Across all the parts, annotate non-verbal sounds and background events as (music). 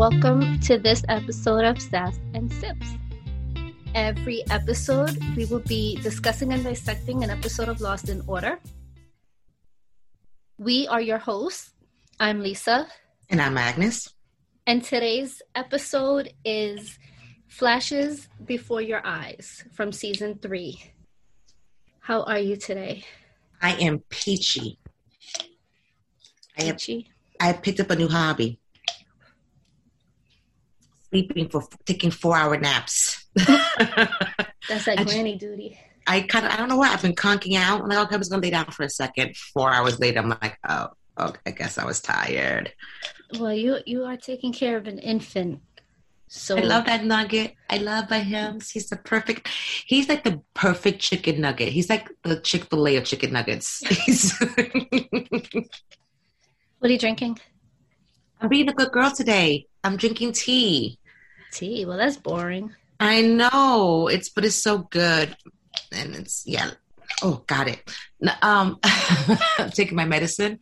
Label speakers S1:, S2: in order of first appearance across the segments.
S1: welcome to this episode of Sass and Sips. Every episode, we will be discussing and dissecting an episode of Lost in Order. We are your hosts. I'm Lisa.
S2: And I'm Agnes.
S1: And today's episode is Flashes Before Your Eyes from season three. How are you today?
S2: I am peachy. I have,
S1: Peachy?
S2: I picked up a new hobby. Sleeping for taking four hour naps. (laughs)
S1: That's like granny duty.
S2: I kind of I don't know what I've been conking out. I'm like, okay, I was gonna lay down for a second. Four hours later, I'm like, oh, okay, I guess I was tired.
S1: Well, you you are taking care of an infant, so
S2: I love that nugget. I love by him. He's the perfect. He's like the perfect chicken nugget. He's like the Chick Fil A of chicken nuggets. (laughs)
S1: What are you drinking?
S2: I'm being a good girl today. I'm drinking tea.
S1: Tea. Well, that's boring.
S2: I know it's, but it's so good, and it's yeah. Oh, got it. Um, I'm (laughs) taking my medicine,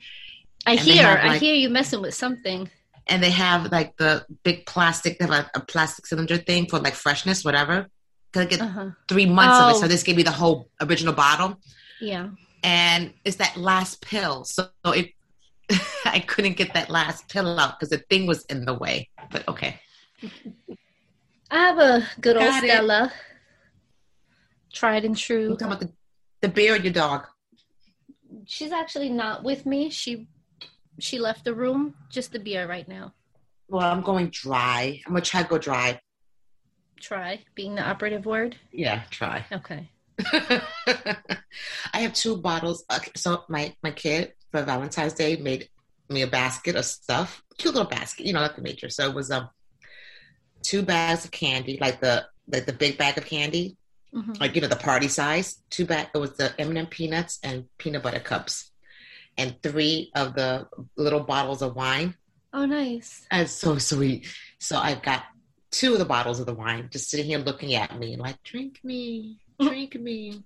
S1: I hear.
S2: have,
S1: I hear you messing with something.
S2: and they have like the big plastic. They have a, a plastic cylinder thing for like freshness, whatever. Cause I get
S1: Uh huh.
S2: three months of
S1: Oh.
S2: it, so this gave me the whole original bottle,
S1: Yeah.
S2: and it's that last pill. So it, (laughs) I couldn't get that last pill out because the thing was in the way. But okay, (laughs)
S1: I have a good old
S2: Got it.
S1: Stella. Tried and true.
S2: you talking about the the beer or your dog?
S1: She's actually not with me. She she left the room. Just the beer right now.
S2: Well, I'm going dry. I'm gonna try to go dry.
S1: Try being the operative word.
S2: Yeah, try.
S1: Okay. (laughs)
S2: I have two bottles. Okay, so my my kid for Valentine's Day made me a basket of stuff, cute little basket, you know, like the major. So it was um two bags of candy, like the like the big bag of candy,
S1: hmm
S2: like you know the party size. Two bag. It was the M and m peanuts and peanut butter cups, and three of the little bottles of wine.
S1: Oh, nice.
S2: That's so sweet. So I've got two of the bottles of the wine just sitting here looking at me like, drink me, (laughs) drink me.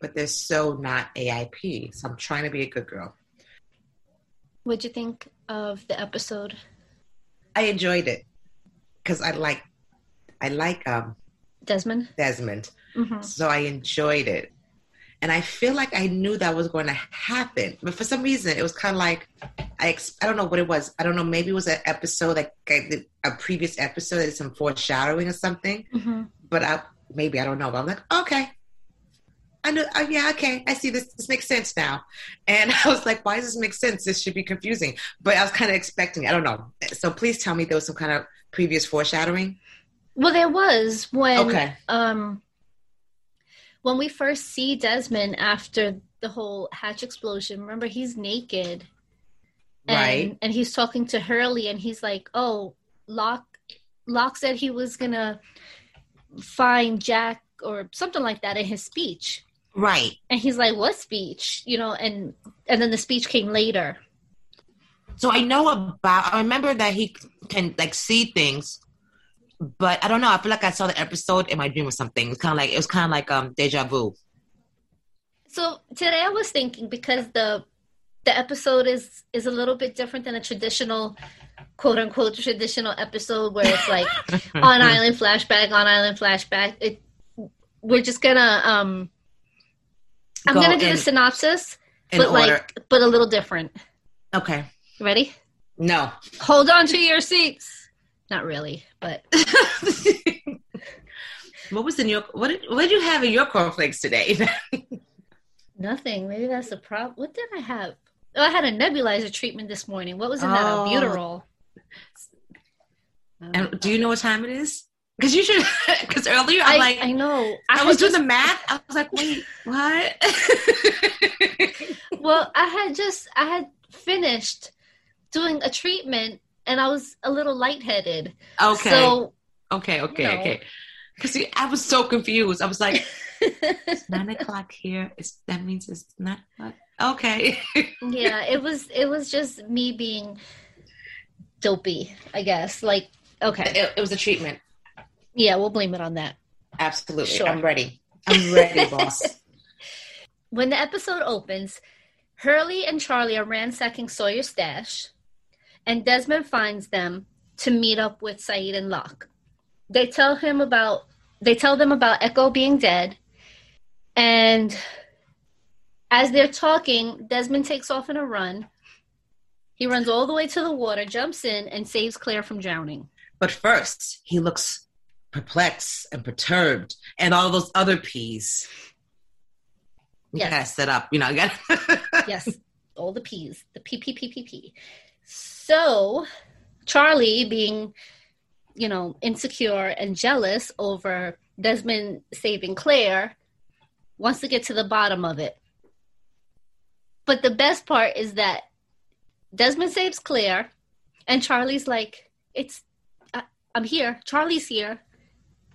S2: But they're so not AIP. So I'm trying to be a good girl.
S1: What'd you think of the episode?
S2: I enjoyed it because I like, I like um,
S1: Desmond.
S2: Desmond.
S1: hmm
S2: So I enjoyed it. And I feel like I knew that was going to happen. But for some reason, it was kind of like, I, ex- I don't know what it was. I don't know. Maybe it was an episode, like a previous episode, that some foreshadowing or something.
S1: hmm
S2: but I maybe I don't know. But I'm like, okay, I know. Oh, yeah, okay, I see this. This makes sense now. And (laughs) I was like, why does this make sense? This should be confusing. But I was kind of expecting. I don't know. So please tell me there was some kind of previous foreshadowing.
S1: Well, there was when
S2: Okay.
S1: um when we first see Desmond after the whole hatch explosion. Remember, he's naked, and,
S2: Right.
S1: And he's talking to Hurley, and he's like, "Oh, Locke, Locke said he was gonna find Jack or something like that in his speech."
S2: Right.
S1: And he's like, "What speech?" You know, and and then the speech came later.
S2: So I know about. I remember that he can like see things. But I don't know. I feel like I saw the episode in my dream or something. It's kind of like it was kind of like um deja vu.
S1: So today I was thinking because the the episode is is a little bit different than a traditional quote unquote traditional episode where it's like (laughs) on island flashback on island flashback. It we're just gonna um I'm
S2: Go
S1: gonna do the synopsis, but
S2: order.
S1: like but a little different.
S2: okay.
S1: Ready?
S2: No.
S1: Hold on to your seats. Not really, but (laughs)
S2: what was in your what did, what did you have in your cornflakes today? (laughs)
S1: nothing. Maybe that's the problem. What did I have? Oh, I had a nebulizer treatment this morning. What was in that?
S2: Oh.
S1: Albuterol.
S2: and do you know what time it is? Because you should. (laughs) Because earlier I'm
S1: I,
S2: like
S1: I know.
S2: I,
S1: had
S2: was doing
S1: just-
S2: the math. I was like, wait, what?
S1: well, I had just I had finished doing a treatment and I was a little lightheaded.
S2: okay,
S1: So
S2: okay, okay,
S1: No.
S2: okay. Because I was so confused. I was like, (laughs) it's nine o'clock here. It's that means it's not. What? Okay. (laughs)
S1: yeah, it was it was just me being dopey, I guess. Like okay.
S2: it, it was a treatment.
S1: Yeah, we'll blame it on that.
S2: Absolutely.
S1: Sure.
S2: I'm ready. I'm ready, (laughs) boss.
S1: When the episode opens, Hurley and Charlie are ransacking Sawyer's stash, and Desmond finds them to meet up with Sayid and Locke. They tell him about they tell them about Echo being dead, and as they're talking, Desmond takes off in a run. He runs all the way to the water, jumps in, and saves Claire from drowning.
S2: But first, he looks perplexed and perturbed, and all those other P's. You
S1: Yes.
S2: gotta set up, you know. You gotta (laughs)
S1: yes, all the P's, the P P P P P. So, Charlie, being, you know, insecure and jealous over Desmond saving Claire, wants to get to the bottom of it. But the best part is that Desmond saves Claire, and Charlie's like, "It's, I, I'm here. Charlie's here."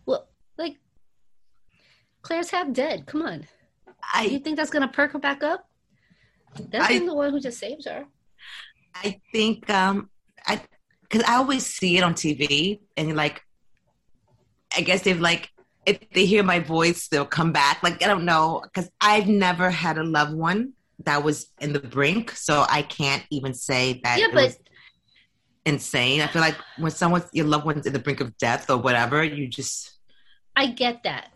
S1: Well, like, Claire's half dead. Come on. You
S2: I
S1: think that's gonna perk her back up? That's
S2: I-
S1: the one who just saves her.
S2: I think um I because I always see it on TV and like I guess they've like if they hear my voice they'll come back like I don't know because I've never had a loved one that was in the brink so I can't even say that
S1: Yeah, but-
S2: insane I feel like when someone's your loved one's in the brink of death or whatever you just
S1: I get that.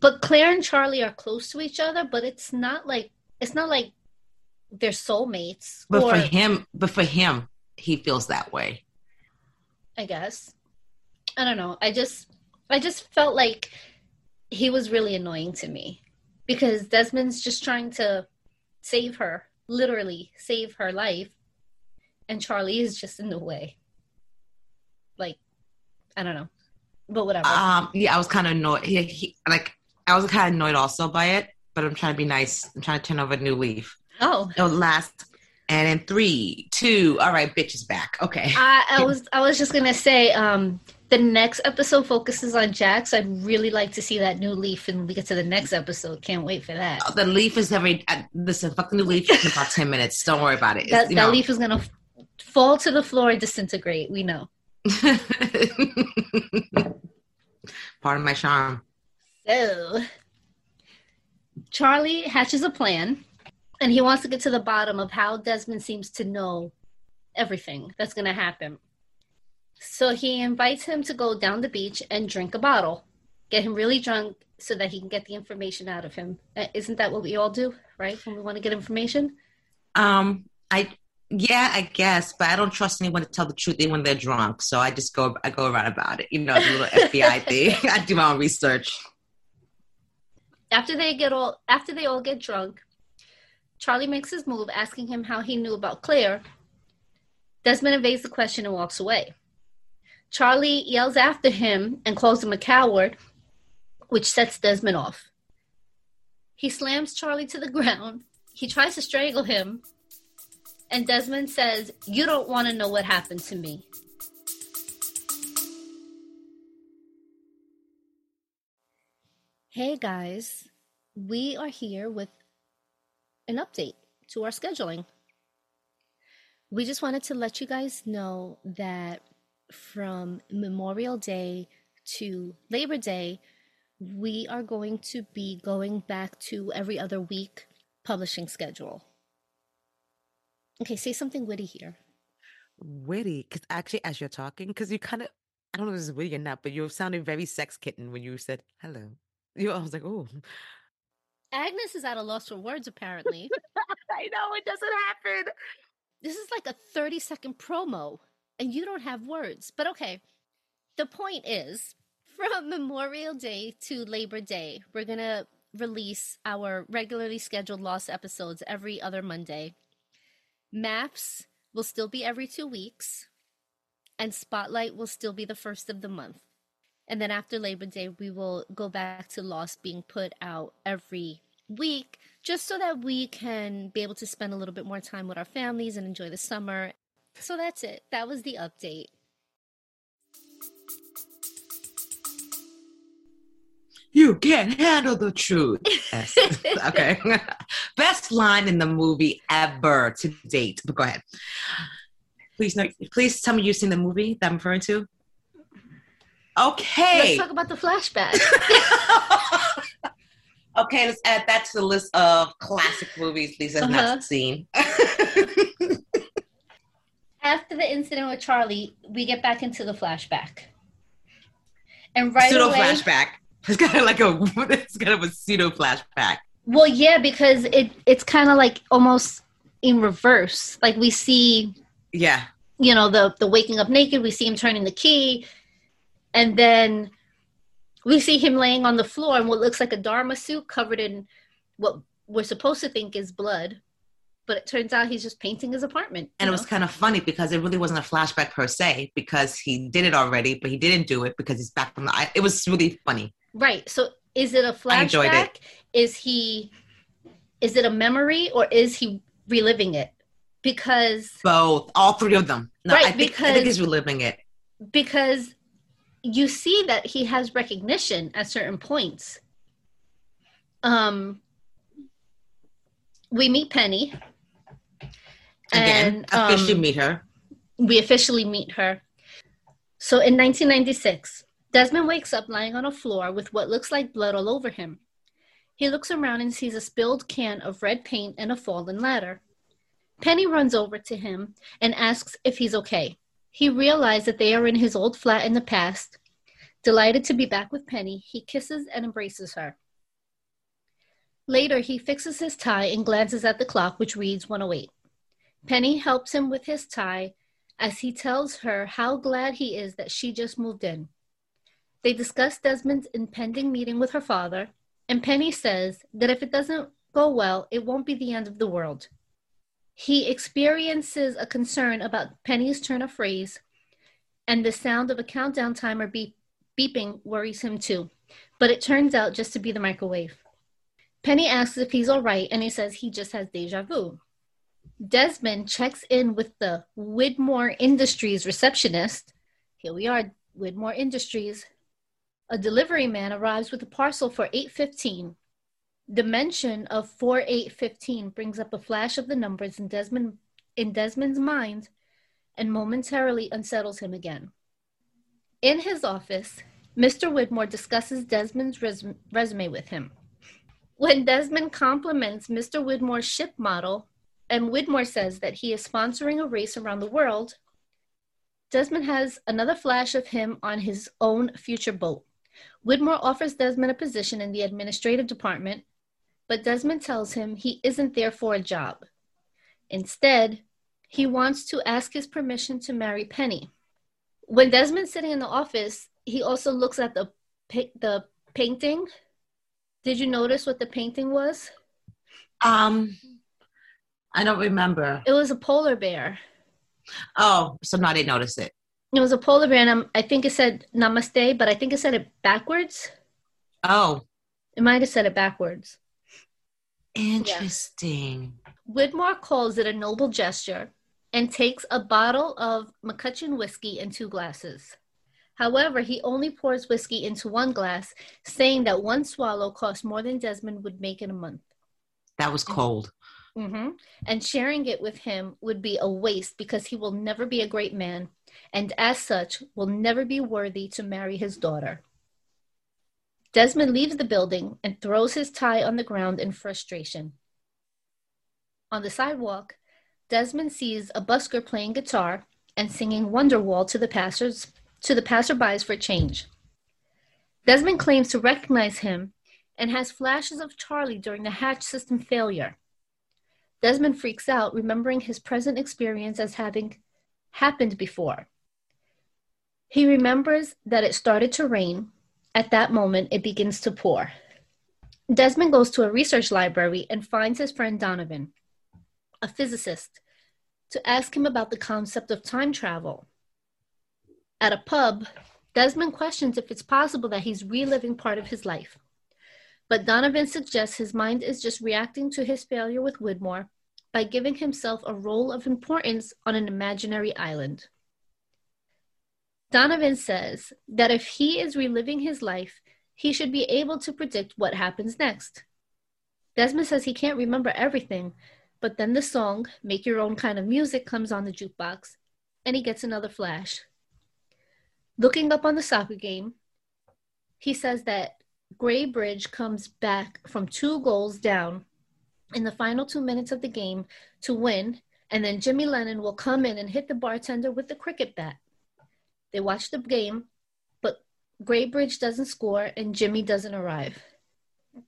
S1: But Claire and Charlie are close to each other, but it's not like it's not like they're soulmates.
S2: but
S1: or
S2: for him but for him he feels that way
S1: I guess. I don't know. I just I just felt like he was really annoying to me. Because Desmond's just trying to save her, literally save her life. And Charlie is just in the way. Like, I don't know. But whatever.
S2: Um, yeah, I was kind of annoyed. He, he, like, I was kind of annoyed also by it, but I'm trying to be nice. I'm trying to turn over a new leaf.
S1: Oh.
S2: It'll last. And in three, two, all right, bitch is back. Okay.
S1: I, I was I was just gonna say um the next episode focuses on Jack, so I'd really like to see that new leaf and we get to the next episode. Can't wait for that.
S2: The leaf is every. Uh, listen, fuck the new leaf in about 10 minutes. Don't worry about it.
S1: That,
S2: you
S1: that
S2: know.
S1: leaf is gonna f- fall to the floor and disintegrate. We know. (laughs)
S2: Part of my charm.
S1: So Charlie hatches a plan, and he wants to get to the bottom of how Desmond seems to know everything that's gonna happen. So he invites him to go down the beach and drink a bottle, get him really drunk so that he can get the information out of him. Uh, Isn't that what we all do, right? When we want to get information?
S2: Um, I yeah, I guess, but I don't trust anyone to tell the truth even when they're drunk. So I just go I go around about it. You know, the little FBI (laughs) thing. (laughs) I do my own research.
S1: After they get all after they all get drunk, Charlie makes his move asking him how he knew about Claire. Desmond evades the question and walks away. Charlie yells after him and calls him a coward, which sets Desmond off. He slams Charlie to the ground. He tries to strangle him. And Desmond says, You don't want to know what happened to me. Hey guys, we are here with an update to our scheduling. We just wanted to let you guys know that from Memorial Day to Labor Day, we are going to be going back to every other week publishing schedule. Okay, say something witty here.
S3: witty because actually as you're talking because you kind of i don't know if this is witty or not but you sounded very sex kitten when you said hello you i was like oh
S1: Agnes is at a loss for words, apparently. (laughs)
S3: i know it doesn't happen.
S1: This is like a 30 second promo and you don't have words. But okay the point is (laughs) from memorial day to labor day we're gonna release our regularly scheduled lost episodes every other monday. Maps will still be every two weeks and spotlight will still be the first of the month and then after labor day we will go back to lost being put out every week just so that we can be able to spend a little bit more time with our families and enjoy the summer. So that's it. That was the update.
S2: You can't handle the truth. Yes. (laughs) okay. (laughs) Best line in the movie ever to date. But go ahead. Please, no, please tell me you've seen the movie that I'm referring to. Okay.
S1: Let's talk about the flashback. (laughs)
S2: okay, let's add that to the list of classic movies Lisa
S1: Uh-huh.
S2: not seen. (laughs)
S1: after the incident with Charlie, we get back into the flashback. And right
S2: pseudo
S1: away,
S2: flashback. It's kind of like a (laughs) it's kind of a pseudo flashback.
S1: Well, yeah, because it it's kind of like almost in reverse. Like we see,
S2: Yeah.
S1: you know, the the waking up naked. We see him turning the key, and then we see him laying on the floor in what looks like a dharma suit covered in what we're supposed to think is blood, but it turns out he's just painting his apartment.
S2: And
S1: you
S2: it was kind of funny because it really wasn't a flashback per se because he did it already, but he didn't do it because he's back from the. I- It was really funny.
S1: right. So is it a
S2: I enjoyed
S1: flashback?
S2: it.
S1: Is he? Is it a memory or is he reliving it? Because
S2: Both, all three of them. No,
S1: Right,
S2: I think I
S1: because-
S2: think he's reliving it.
S1: because you see that he has recognition at certain points. Um, we meet Penny,
S2: Again,
S1: and um,
S2: officially meet her.
S1: we officially meet her. So in 1996, Desmond wakes up lying on a floor with what looks like blood all over him. He looks around and sees a spilled can of red paint and a fallen ladder. Penny runs over to him and asks if he's okay. He realizes that they are in his old flat in the past. Delighted to be back with Penny, he kisses and embraces her. Later, he fixes his tie and glances at the clock, which reads 108. Penny helps him with his tie as he tells her how glad he is that she just moved in. They discuss Desmond's impending meeting with her father, and Penny says that if it doesn't go well, it won't be the end of the world. He experiences a concern about Penny's turn of phrase, and the sound of a countdown timer beep, beeping worries him too, but it turns out just to be the microwave. Penny asks if he's all right, and he says he just has deja vu. Desmond checks in with the Widmore Industries receptionist. Here we are, Widmore Industries. A delivery man arrives with a parcel for 815. The mention of 4815 brings up a flash of the numbers in Desmond in Desmond's mind and momentarily unsettles him again. In his office, Mr. Widmore discusses Desmond's res- resume with him. When Desmond compliments Mr. Widmore's ship model, and Widmore says that he is sponsoring a race around the world, Desmond has another flash of him on his own future boat. Widmore offers Desmond a position in the administrative department, but Desmond tells him he isn't there for a job. Instead, he wants to ask his permission to marry Penny. When Desmond's sitting in the office, he also looks at the the painting. Did you notice what the painting was?
S2: Um, I don't remember.
S1: It was a polar bear.
S2: Oh, so now they notice it.
S1: It was a polar bear, and um, I think it said namaste, but I think it said it backwards.
S2: Oh,
S1: It might have said it backwards.
S2: Interesting.
S1: Widmore calls it a noble gesture and takes a bottle of MacCutcheon whiskey and two glasses. However, he only pours whiskey into one glass, saying that one swallow costs more than Desmond would make in a month.
S2: That was cold.
S1: Mm-hmm. And sharing it with him would be a waste because he will never be a great man, and as such, will never be worthy to marry his daughter. Desmond leaves the building and throws his tie on the ground in frustration. On the sidewalk, Desmond sees a busker playing guitar and singing Wonderwall to the passers to the passerbys for change. Desmond claims to recognize him and has flashes of Charlie during the hatch system failure. Desmond freaks out, remembering his present experience as having happened before. He remembers that it started to rain. At that moment, it begins to pour. Desmond goes to a research library and finds his friend Donovan, a physicist, to ask him about the concept of time travel. At a pub, Desmond questions if it's possible that he's reliving part of his life. But Donovan suggests his mind is just reacting to his failure with Widmore by giving himself a role of importance on an imaginary island. Donovan says that if he is reliving his life, he should be able to predict what happens next. Desmond says he can't remember everything, but then the song, Make Your Own Kind of Music, comes on the jukebox, and he gets another flash. Looking up on the soccer game, he says that Gray Bridge comes back from two goals down in the final two minutes of the game to win And then Jimmy Lennon will come in and hit the bartender with the cricket bat. They watch the game, but Graybridge doesn't score and Jimmy doesn't arrive.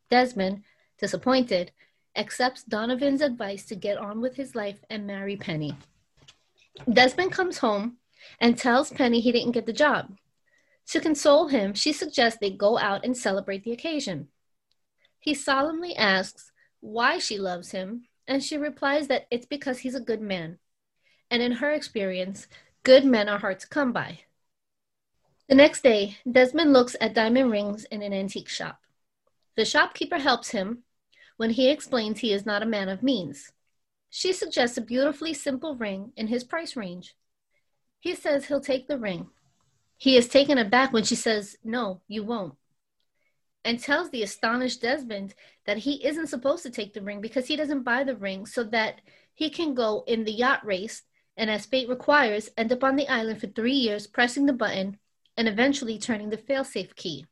S1: Desmond, disappointed, accepts Donovan's advice to get on with his life and marry Penny. Desmond comes home and tells Penny he didn't get the job. To console him, she suggests they go out and celebrate the occasion. He solemnly asks why she loves him, and she replies that it's because he's a good man. And in her experience, good men are hard to come by. The next day, Desmond looks at diamond rings in an antique shop. The shopkeeper helps him when he explains he is not a man of means. She suggests a beautifully simple ring in his price range. He says he'll take the ring. He is taken aback when she says, No, you won't. And tells the astonished Desmond that he isn't supposed to take the ring because he doesn't buy the ring so that he can go in the yacht race and, as fate requires, end up on the island for three years pressing the button and eventually turning the failsafe key.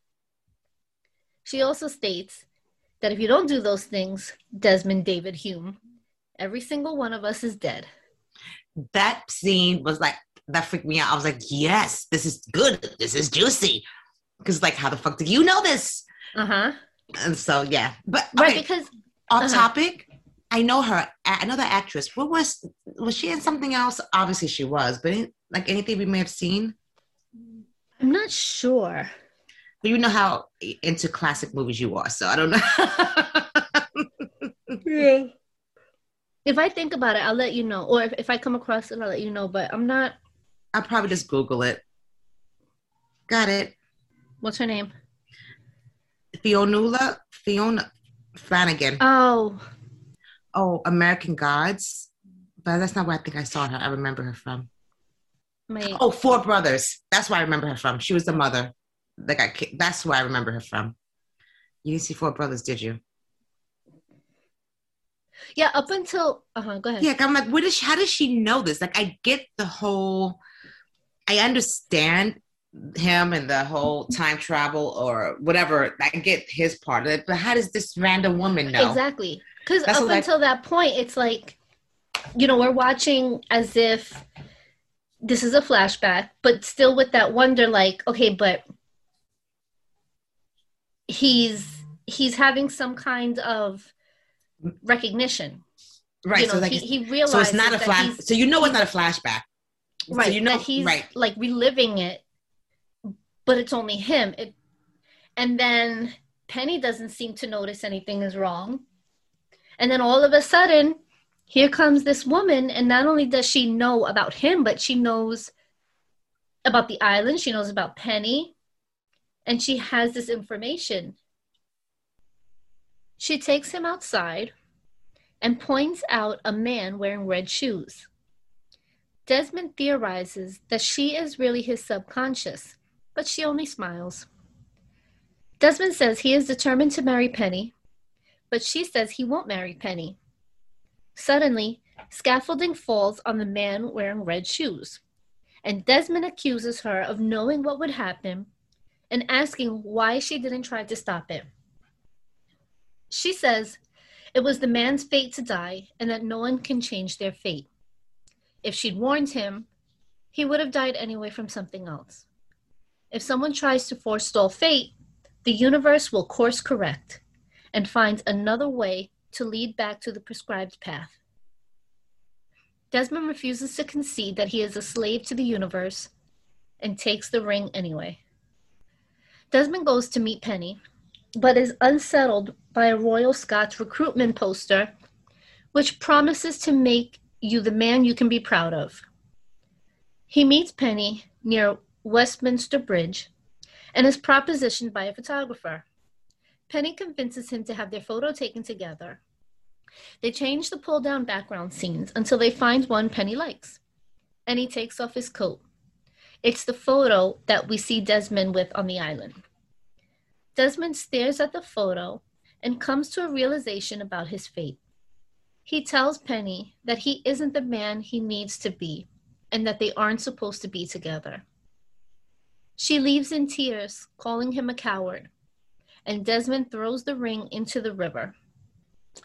S1: She also states that if you don't do those things, Desmond David Hume, every single one of us is dead.
S2: That scene was like that freaked me out. I was like, yes, this is good. This is juicy. Because like, how the fuck did you know this?
S1: Uh huh.
S2: And so yeah, but
S1: Right, because
S2: off
S1: uh-huh.
S2: topic. I know her. Another actress. What was was she in something else? Obviously she was, but in- like anything we may have seen.
S1: I'm not sure.
S2: But you know how into classic movies you are, so I don't know. (laughs)
S1: Yeah. If I think about it, I'll let you know. Or if, if I come across it, I'll let you know. But I'm not.
S2: I'll probably just Google it. Got it.
S1: What's her name?
S2: Fionnula Fiona Flanagan.
S1: Oh,
S2: oh, American Gods. But that's not where I think I saw her. I remember her from. Oh, Four Brothers. That's where I remember her from. She was the mother that got kicked. That's where I remember her from. You didn't see Four Brothers, did you?
S1: Yeah, up until. Uh huh. Go ahead.
S2: Yeah, I'm like, what is she, how does she know this? Like, I get the whole, I understand him and the whole time travel or whatever. I get his part of it, but how does this random woman know?
S1: Exactly. Because up
S2: what I-
S1: until that point, it's like, you know, we're watching as if this is a flashback, but still with that wonder, like, okay, but he's he's having some kind of recognition.
S2: Right.
S1: you know,
S2: so like,
S1: he, he realizes
S2: so it's not a flash. So you know it's not a flashback.
S1: right
S2: So you know,
S1: that he's
S2: right.
S1: like reliving it but it's only him it, and then penny doesn't seem to notice anything is wrong and then all of a sudden here comes this woman and not only does she know about him but she knows about the island she knows about penny and she has this information she takes him outside and points out a man wearing red shoes Desmond theorizes that she is really his subconscious, but she only smiles. Desmond says he is determined to marry Penny, but she says he won't marry Penny. Suddenly, scaffolding falls on the man wearing red shoes, and Desmond accuses her of knowing what would happen and asking why she didn't try to stop it. She says it was the man's fate to die and that no one can change their fate. If she'd warned him, he would have died anyway from something else. If someone tries to forestall fate, the universe will course correct and find another way to lead back to the prescribed path. Desmond refuses to concede that he is a slave to the universe and takes the ring anyway. Desmond goes to meet Penny, but is unsettled by a Royal Scots recruitment poster which promises to make you the man you can be proud of. He meets Penny near Westminster Bridge and is propositioned by a photographer. Penny convinces him to have their photo taken together. They change the pull down background scenes until they find one Penny likes, and he takes off his coat. It's the photo that we see Desmond with on the island. Desmond stares at the photo and comes to a realization about his fate. He tells Penny that he isn't the man he needs to be and that they aren't supposed to be together. She leaves in tears, calling him a coward, and Desmond throws the ring into the river.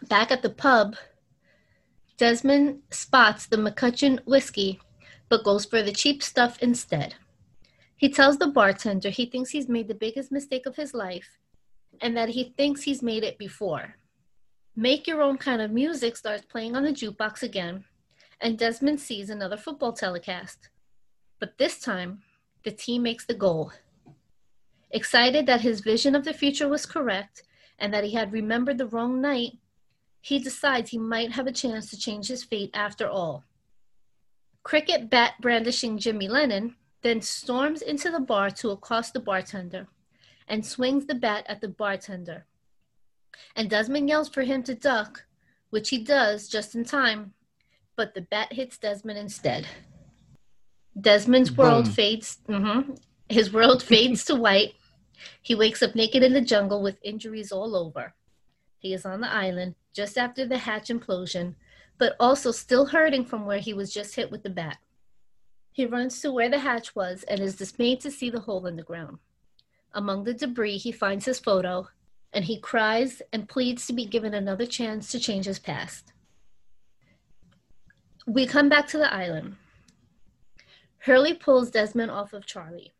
S1: Back at the pub, Desmond spots the MacCutcheon whiskey, but goes for the cheap stuff instead. He tells the bartender he thinks he's made the biggest mistake of his life and that he thinks he's made it before. Make Your Own Kind of Music starts playing on the jukebox again, and Desmond sees another football telecast. But this time, the team makes the goal. Excited that his vision of the future was correct and that he had remembered the wrong night, he decides he might have a chance to change his fate after all. Cricket bat brandishing Jimmy Lennon then storms into the bar to accost the bartender and swings the bat at the bartender. And Desmond yells for him to duck, which he does just in time, but the bat hits Desmond instead. Desmond's world
S2: Boom.
S1: fades. mhm. His world (laughs) fades to white. He wakes up naked in the jungle with injuries all over. He is on the island just after the hatch implosion, but also still hurting from where he was just hit with the bat. He runs to where the hatch was and is dismayed to see the hole in the ground. Among the debris, he finds his photo and he cries and pleads to be given another chance to change his past. We come back to the island. Hurley pulls Desmond off of Charlie.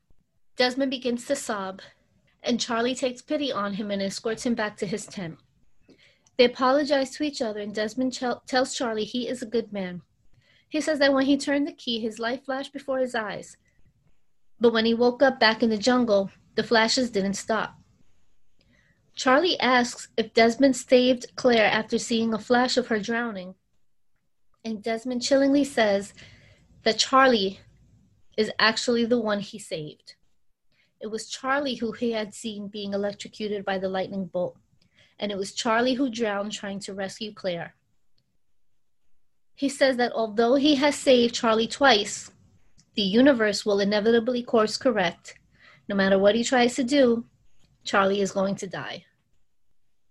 S1: Desmond begins to sob, and Charlie takes pity on him and escorts him back to his tent. They apologize to each other, and Desmond chel- tells Charlie he is a good man. He says that when he turned the key, his life flashed before his eyes. But when he woke up back in the jungle, the flashes didn't stop. Charlie asks if Desmond saved Claire after seeing a flash of her drowning. And Desmond chillingly says that Charlie is actually the one he saved. It was Charlie who he had seen being electrocuted by the lightning bolt, and it was Charlie who drowned trying to rescue Claire. He says that although he has saved Charlie twice, the universe will inevitably course correct. No matter what he tries to do, Charlie is going to die.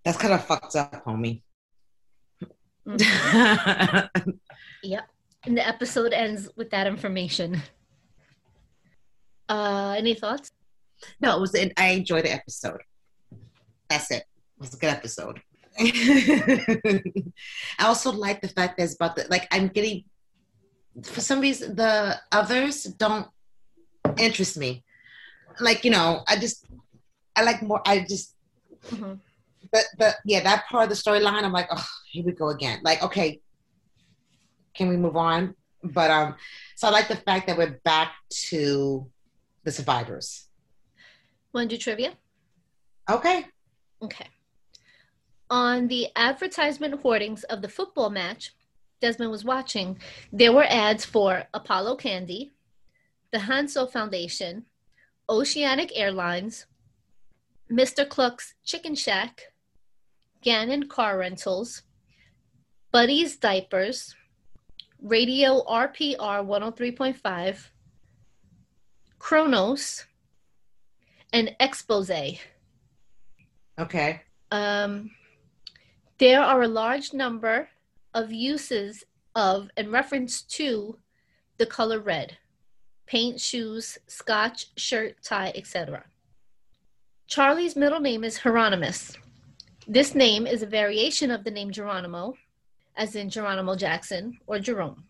S2: That's kind of fucked up, homie.
S1: Mhm. (laughs) Yep. And the episode ends with that information. Uh, any thoughts?
S2: No, it was. It, I enjoyed the episode. That's it. It was a good episode. (laughs) I also like the fact that it's about the like. I'm getting for some reason the others don't interest me. Like you know, I just I like more. I just
S1: Mhm.
S2: but but yeah, that part of the storyline, I'm like, oh, here we go again. Like, okay, can we move on? But um, so I like the fact that we're back to the survivors.
S1: Want to do trivia?
S2: Okay.
S1: Okay. On the advertisement hoardings of the football match Desmond was watching, there were ads for Apollo Candy, the Hanso Foundation, Oceanic Airlines, Mr. Cluck's Chicken Shack, Gannon Car Rentals, Buddy's Diapers, Radio RPR 103.5, Chronos, and Expose.
S2: Okay.
S1: Um, there are a large number of uses of and reference to the color red paint, shoes, scotch, shirt, tie, etc. Charlie's middle name is Hieronymus. This name is a variation of the name Geronimo, as in Geronimo Jackson or Jerome.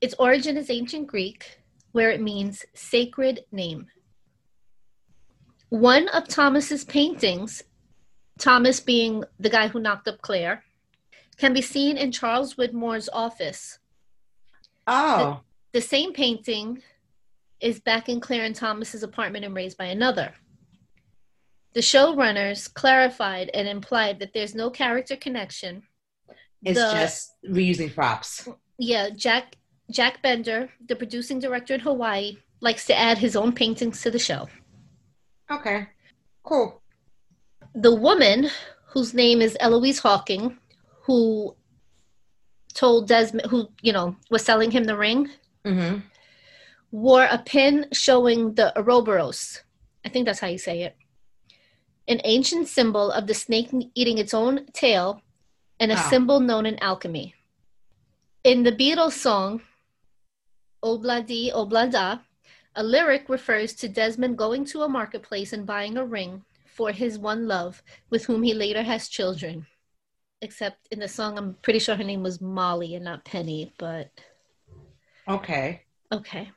S1: Its origin is ancient Greek, where it means sacred name. One of Thomas's paintings, Thomas being the guy who knocked up Claire, can be seen in Charles Widmore's office.
S2: Oh,
S1: The same painting is back in Claire and Thomas's apartment and raised by another. The showrunners clarified and implied that there's no character connection.
S2: it's
S1: The-
S2: just reusing props.
S1: Yeah, Jack Jack Bender, the producing director in Hawaii, likes to add his own paintings to the show.
S2: Okay. Cool.
S1: the woman whose name is Eloise Hawking, who told Desmond, who you know was selling him the ring,
S2: Mm-hmm.
S1: wore a pin showing the Ouroboros. I think that's how you say it. An ancient symbol of the snake eating its own tail, and a
S2: Ah.
S1: symbol known in alchemy. In the Beatles song Obladi Oblada, a lyric refers to Desmond going to a marketplace and buying a ring for his one love, with whom he later has children. except in the song, I'm pretty sure her name was Molly and not Penny, but
S2: Okay.
S1: okay.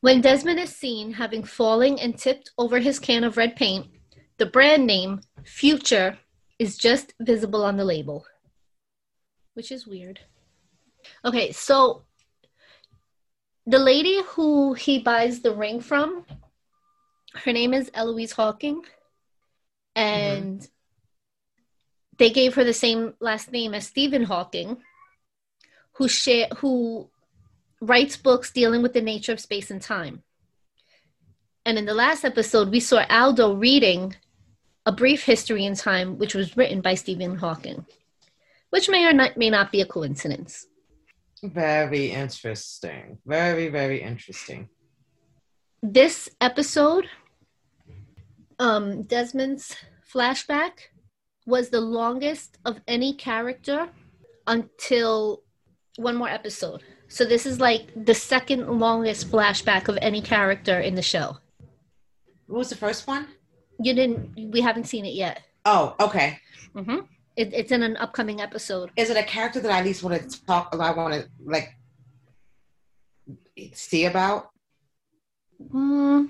S1: When Desmond is seen having falling and tipped over his can of red paint, the brand name Future is just visible on the label, which is weird. Okay, so the lady who he buys the ring from, her name is Eloise Hawking, and they gave her the same last name as Stephen Hawking, who share who writes books dealing with the nature of space and time. And in the last episode, we saw Aldo reading A Brief History in Time, which was written by Stephen Hawking, which may or not, may not be a coincidence.
S2: Very interesting. Very, very interesting.
S1: This episode, um, Desmond's flashback, was the longest of any character until one more episode. So this is like the second longest flashback of any character in the show.
S2: What was the first one?
S1: You didn't. We haven't seen it yet.
S2: Oh, okay.
S1: Mm hmm It, it's in an upcoming episode.
S2: Is it a character that I at least want to talk? I want to like see about,
S1: Mm,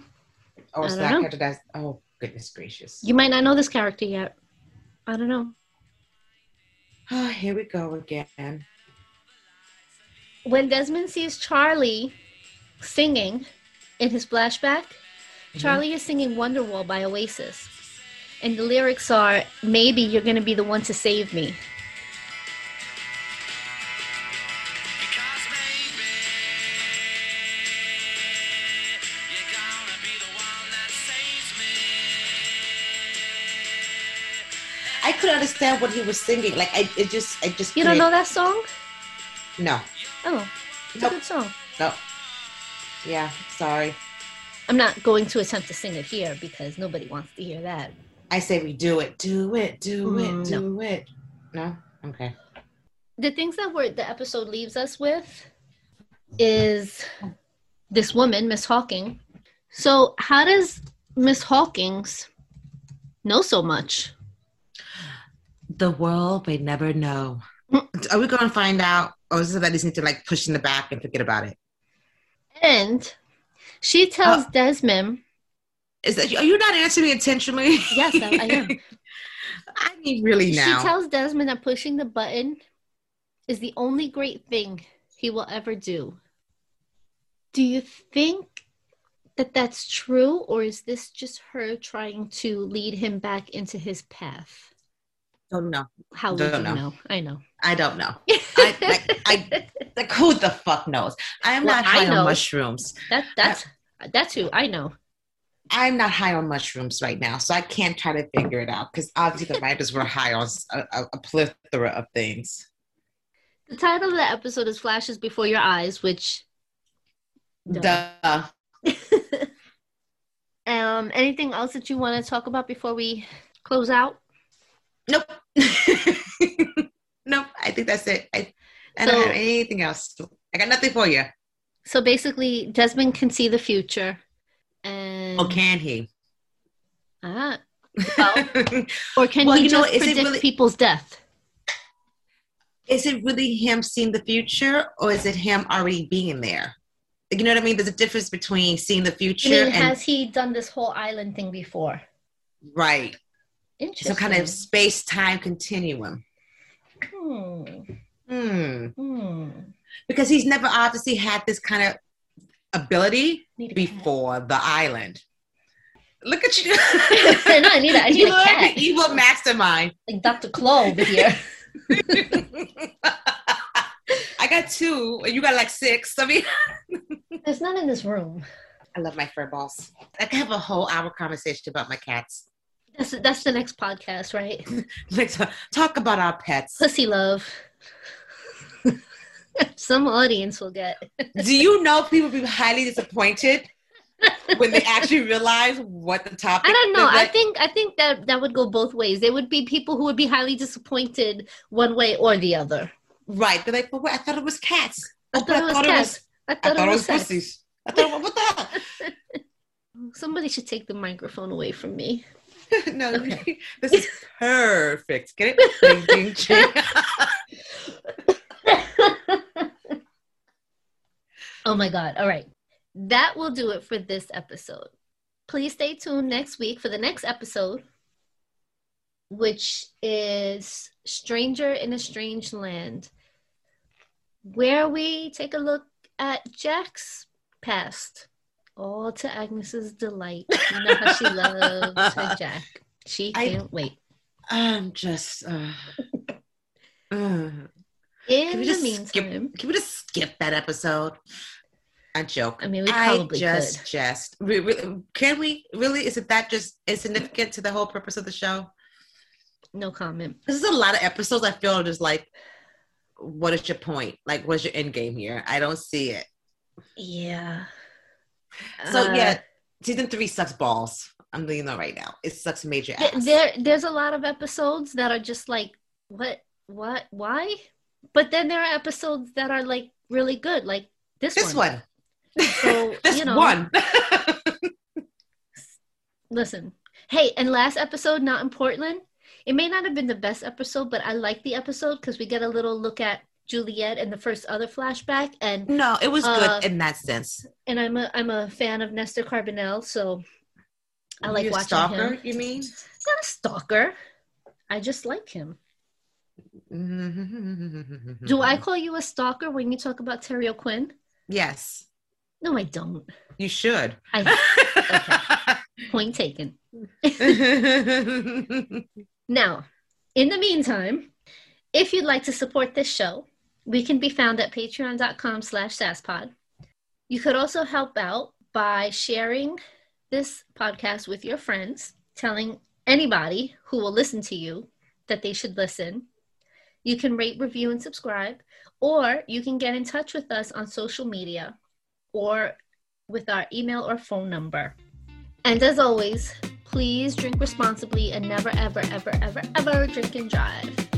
S2: or is that
S1: know.
S2: character that's? Oh goodness gracious!
S1: you might not know this character yet. I don't know.
S2: Oh, (sighs) here we go again.
S1: When Desmond sees Charlie singing in his flashback, Charlie is singing Wonderwall by Oasis. And the lyrics are, Maybe you're going to be the one to save me.
S4: Because maybe you're gonna be the one that saves me.
S2: I couldn't understand what he was singing. Like I, it just, I just.
S1: You don't know that song?
S2: No,
S1: Oh, it's
S2: Nope.
S1: a good song.
S2: no. Yeah, sorry.
S1: I'm not going to attempt to sing it here because nobody wants to hear that.
S2: I say we do it, do it, do
S1: Mm,
S2: it, do it. No, okay.
S1: The things that were the episode leaves us with is this woman, Miss Hawking. So, how does Miss Hawkins know so much?
S2: The world may never know. Are we going to find out, or is it that I just need to like push in the back and forget about it?
S1: And she tells
S2: Uh,
S1: Desmond,
S2: Is that are you not answering me intentionally?
S1: Yes, I- I am. (laughs)
S2: I mean, really now.
S1: she tells Desmond that pushing the button is the only great thing he will ever do. Do you think that that's true, or is this just her trying to lead him back into his path?
S2: don't know.
S1: How would
S2: Don't
S1: you
S2: know.
S1: know? I know.
S2: I don't know. (laughs) I, like, I, like, who the fuck knows? I am
S1: Well,
S2: not
S1: I
S2: high on mushrooms.
S1: That that's that's who I know.
S2: I'm not high on mushrooms right now, so I can't try to figure it out because obviously the writers were high on a plethora of things.
S1: The title of the episode is "Flashes Before Your Eyes," which Duh.
S2: Duh. (laughs)
S1: um anything else that you want to talk about before we close out?
S2: Nope. (laughs) nope. I think that's it. I, I don't have anything else. I got nothing for you.
S1: So basically, Desmond can see the future, and
S2: Oh, can he?
S1: ah, (laughs) well, or can
S2: Well,
S1: he
S2: you know,
S1: just predict
S2: really-
S1: people's death?
S2: is it really him seeing the future or is it him already being there? You know what I mean? There's a difference between seeing the future
S1: mean,
S2: and
S1: has he done this whole island thing before?
S2: right.
S1: Interesting.
S2: Some kind of space time continuum.
S1: Hmm.
S2: Hmm.
S1: Hmm.
S2: Because he's never obviously had this kind of ability before the island. Look at you. (laughs)
S1: no, I need a, I need
S2: you look
S1: cat.
S2: like an evil mastermind.
S1: Like Dr. Claw over here. (laughs)
S2: I got two, and you got like six. I mean, (laughs)
S1: There's none in this room.
S2: I love my fur balls. I can have a whole hour conversation about my cats.
S1: That's that's the next podcast, right?
S2: Like, to uh, talk about our pets.
S1: Pussy love. (laughs) Some audience will get.
S2: Do you know people be highly disappointed when they actually realize what the topic?
S1: I don't know.
S2: is?
S1: I think I think that that would go both ways. There would be people who would be highly disappointed one way or the other.
S2: right. They're like, but wait, I thought it was cats.
S1: I
S2: Oh,
S1: thought
S2: but
S1: it was cats. I
S2: I
S1: thought,
S2: thought
S1: it was, sex.
S2: pussies. I thought, what the hell? (laughs)
S1: Somebody should take the microphone away from me. (laughs)
S2: no,
S1: Okay.
S2: this is perfect. Get it?
S1: Oh my God. All right. That will do it for this episode. Please stay tuned next week for the next episode, which is Stranger in a Strange Land, where we take a look at Jack's past, all to Agnes's delight. You know how she loves her (laughs) Jack. She can't wait.
S2: I'm just. Uh, uh, (laughs)
S1: In
S2: can we
S1: the
S2: just
S1: meantime,
S2: skip? Can we just skip that episode? I joke.
S1: I mean, we probably
S2: just
S1: could.
S2: re- can we really? Is it that just insignificant to the whole purpose of the show?
S1: no comment.
S2: This is a lot of episodes. I feel just like, what is your point? Like, what's your end game here? I don't see it.
S1: Yeah.
S2: So
S1: Uh,
S2: yeah, season three sucks balls. I'm letting you know right now. It sucks major ass.
S1: there there's a lot of episodes that are just like what what why but then there are episodes that are like really good like this,
S2: this
S1: one.
S2: one.
S1: So, (laughs)
S2: this
S1: you know.
S2: one. (laughs)
S1: listen hey and last episode not in portland it may not have been the best episode but i like the episode because we get a little look at juliet and the first other flashback and
S2: no, it was
S1: Uh,
S2: good in that sense.
S1: and i'm a i'm a fan of nestor carbonell so i like
S2: You're
S1: watching
S2: stalker,
S1: him
S2: You mean?
S1: not a stalker i just like him. Do i mm-hmm. call you a stalker when you talk about terry o'quinn
S2: Yes,
S1: no i don't
S2: you should.
S1: I (laughs) point taken. (laughs) Now, in the meantime, if you'd like to support this show, we can be found at patreon.com slash sasspod. You could also help out by sharing this podcast with your friends, telling anybody who will listen to you that they should listen. You can rate, review, and subscribe, or you can get in touch with us on social media or with our email or phone number. And as always, please drink responsibly and never, ever, ever, ever, ever drink and drive.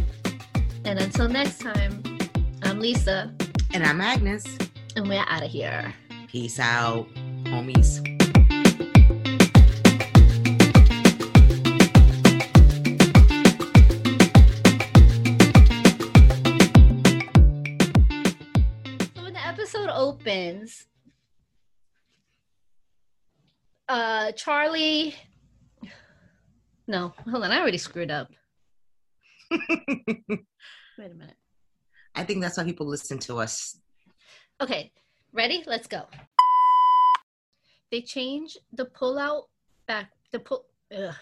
S1: And until next time, I'm Lisa,
S2: and I'm Agnes.
S1: and we're out of here.
S2: Peace out, homies.
S1: Opens, uh, Charlie. No, hold on. I already screwed up. (laughs) Wait a minute.
S2: I think that's why people listen to us.
S1: Okay, ready? Let's go. They change the pull out back. The pull. Ugh.